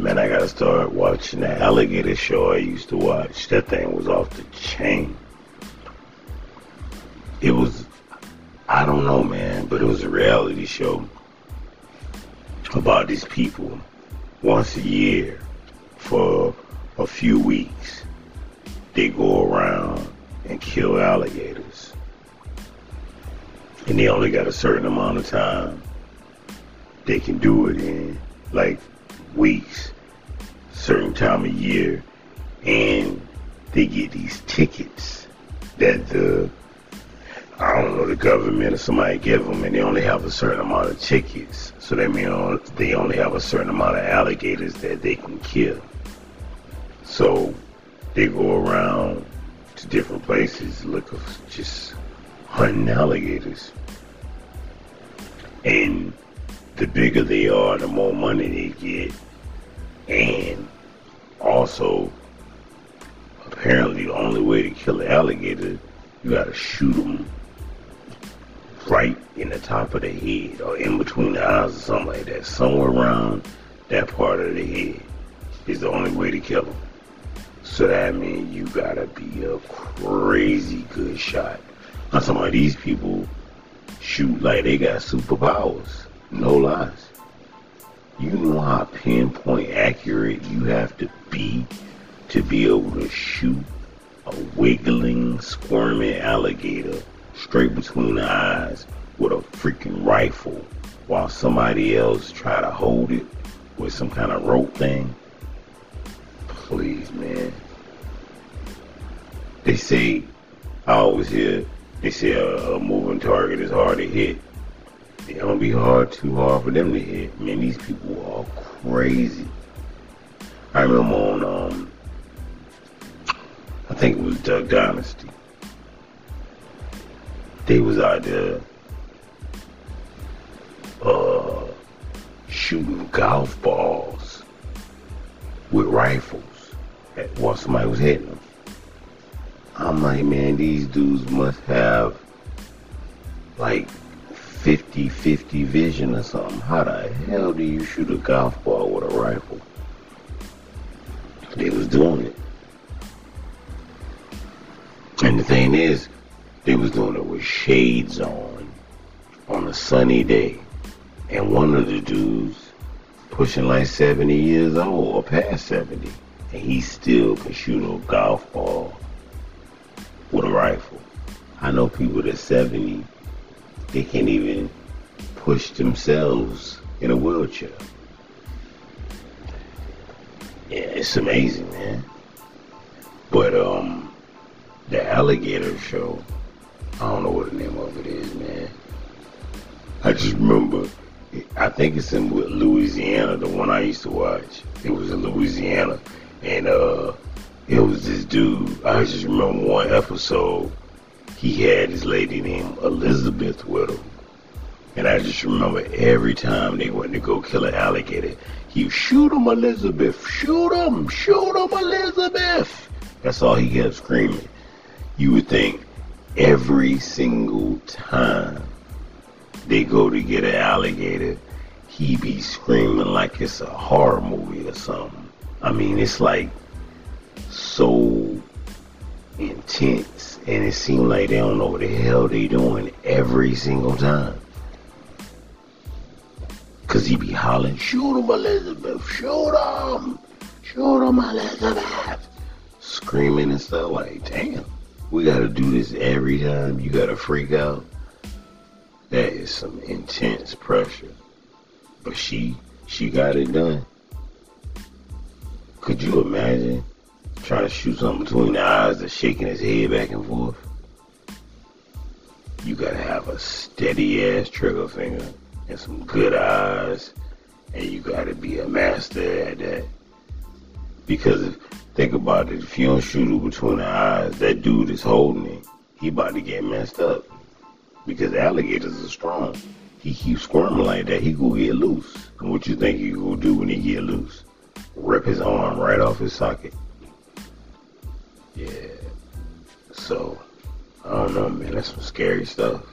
Man, I gotta start watching that alligator show I used to watch. That thing was off the chain. It was, I don't know, man, but it was a reality show about these people once a year for a few weeks. They go around and kill alligators. And they only got a certain amount of time they can do it in, like weeks, time of year, and they get these tickets that the I don't know the government or somebody give them, and they only have a certain amount of tickets. So that means uh, they only have a certain amount of alligators that they can kill. So they go around to different places looking for just hunting alligators. And the bigger they are, the more money they get. And also, apparently, the only way to kill an alligator, you gotta shoot them right in the top of the head or in between the eyes or something like that. Somewhere around that part of the head is the only way to kill them. So that means you gotta be a crazy good shot. I'm talking about these people shoot like they got superpowers. No lies. You know how pinpoint accurate you have to be to be able to shoot a wiggling, squirming alligator straight between the eyes with a freaking rifle while somebody else try to hold it with some kind of rope thing. Please, man. They say, I always hear, they say a, a moving target is hard to hit. It don't be hard, too hard for them to hit. Man, these people are crazy. I remember on, um, I think it was Duck Dynasty. They was out there, uh, shooting golf balls with rifles at while somebody was hitting them. I'm like, man, these dudes must have like 50-50 vision or something. How the hell do you shoot a golf ball with a rifle? They was doing it. And the thing is, they was doing it with shades on, on a sunny day. And one of the dudes pushing like 70 years old or past 70. And he still can shoot a golf ball with a rifle. I know people that 70 they can't even push themselves in a wheelchair. Yeah, it's amazing, man. But um, the alligator show, I don't know what the name of it is, man. I just remember, I think it's in Louisiana, the one I used to watch. It was in Louisiana, and uh, it was this dude. I just remember one episode he had this lady named Elizabeth with him. And I just remember every time they went to go kill an alligator, he would shoot him, Elizabeth, shoot him, shoot him, Elizabeth. That's all he kept screaming. You would think every single time they go to get an alligator, he be screaming like it's a horror movie or something. I mean, it's like so intense and it seemed like they don't know what the hell they doing every single time. Cause he be hollering, shoot him Elizabeth, shoot him, shoot him Elizabeth. Screaming and stuff like, damn, we gotta do this every time. You gotta freak out. That is some intense pressure. But she, she got it done. Could you imagine trying to shoot something between the eyes that's shaking his head back and forth. You gotta have a steady ass trigger finger and some good eyes, and you gotta be a master at that. Because if, think about it, if you don't shoot it between the eyes, that dude is holding it. He about to get messed up. Because alligators are strong. He keeps squirming like that, he gonna get loose. And what you think he gonna do when he get loose? Rip his arm right off his socket. Yeah. So, I don't know, man. That's some scary stuff.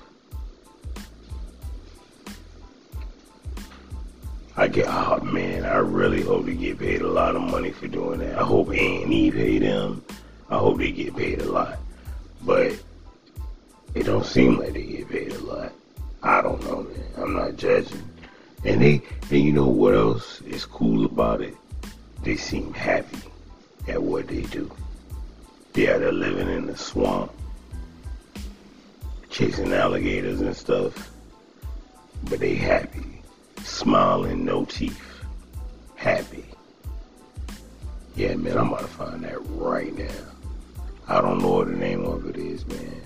I get, oh man, I really hope they get paid a lot of money for doing that. I hope A&E pay them. I hope they get paid a lot. But it don't seem like they get paid a lot. I don't know, man. I'm not judging. And they, and you know what else is cool about it? They seem happy at what they do. Yeah, they're living in the swamp, chasing alligators and stuff, but they happy, smiling, no teeth, happy. Yeah, man, I'm about to find that right now. I don't know what the name of it is, man,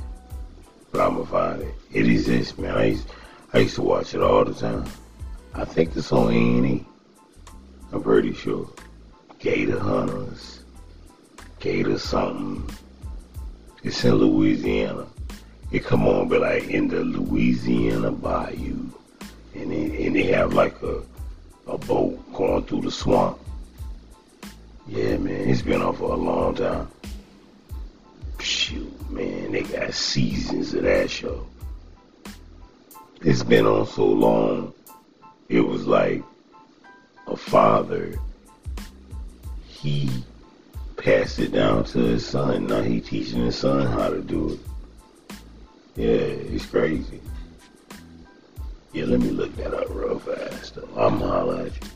but I'm gonna find it. It exists, man. I used, I used to watch it all the time. I think it's on A&E. I'm pretty sure. Gator Hunters, Gator something. It's in Louisiana. It come on, but like in the Louisiana Bayou, and they, and they have like a a boat going through the swamp. Yeah, man, it's been on for a long time. Shoot, man, they got seasons of that show. It's been on so long it was like a father. He passed it down to his son. Now he teaching his son how to do it. Yeah, it's crazy. Yeah, let me look that up real fast. I'm holla at you.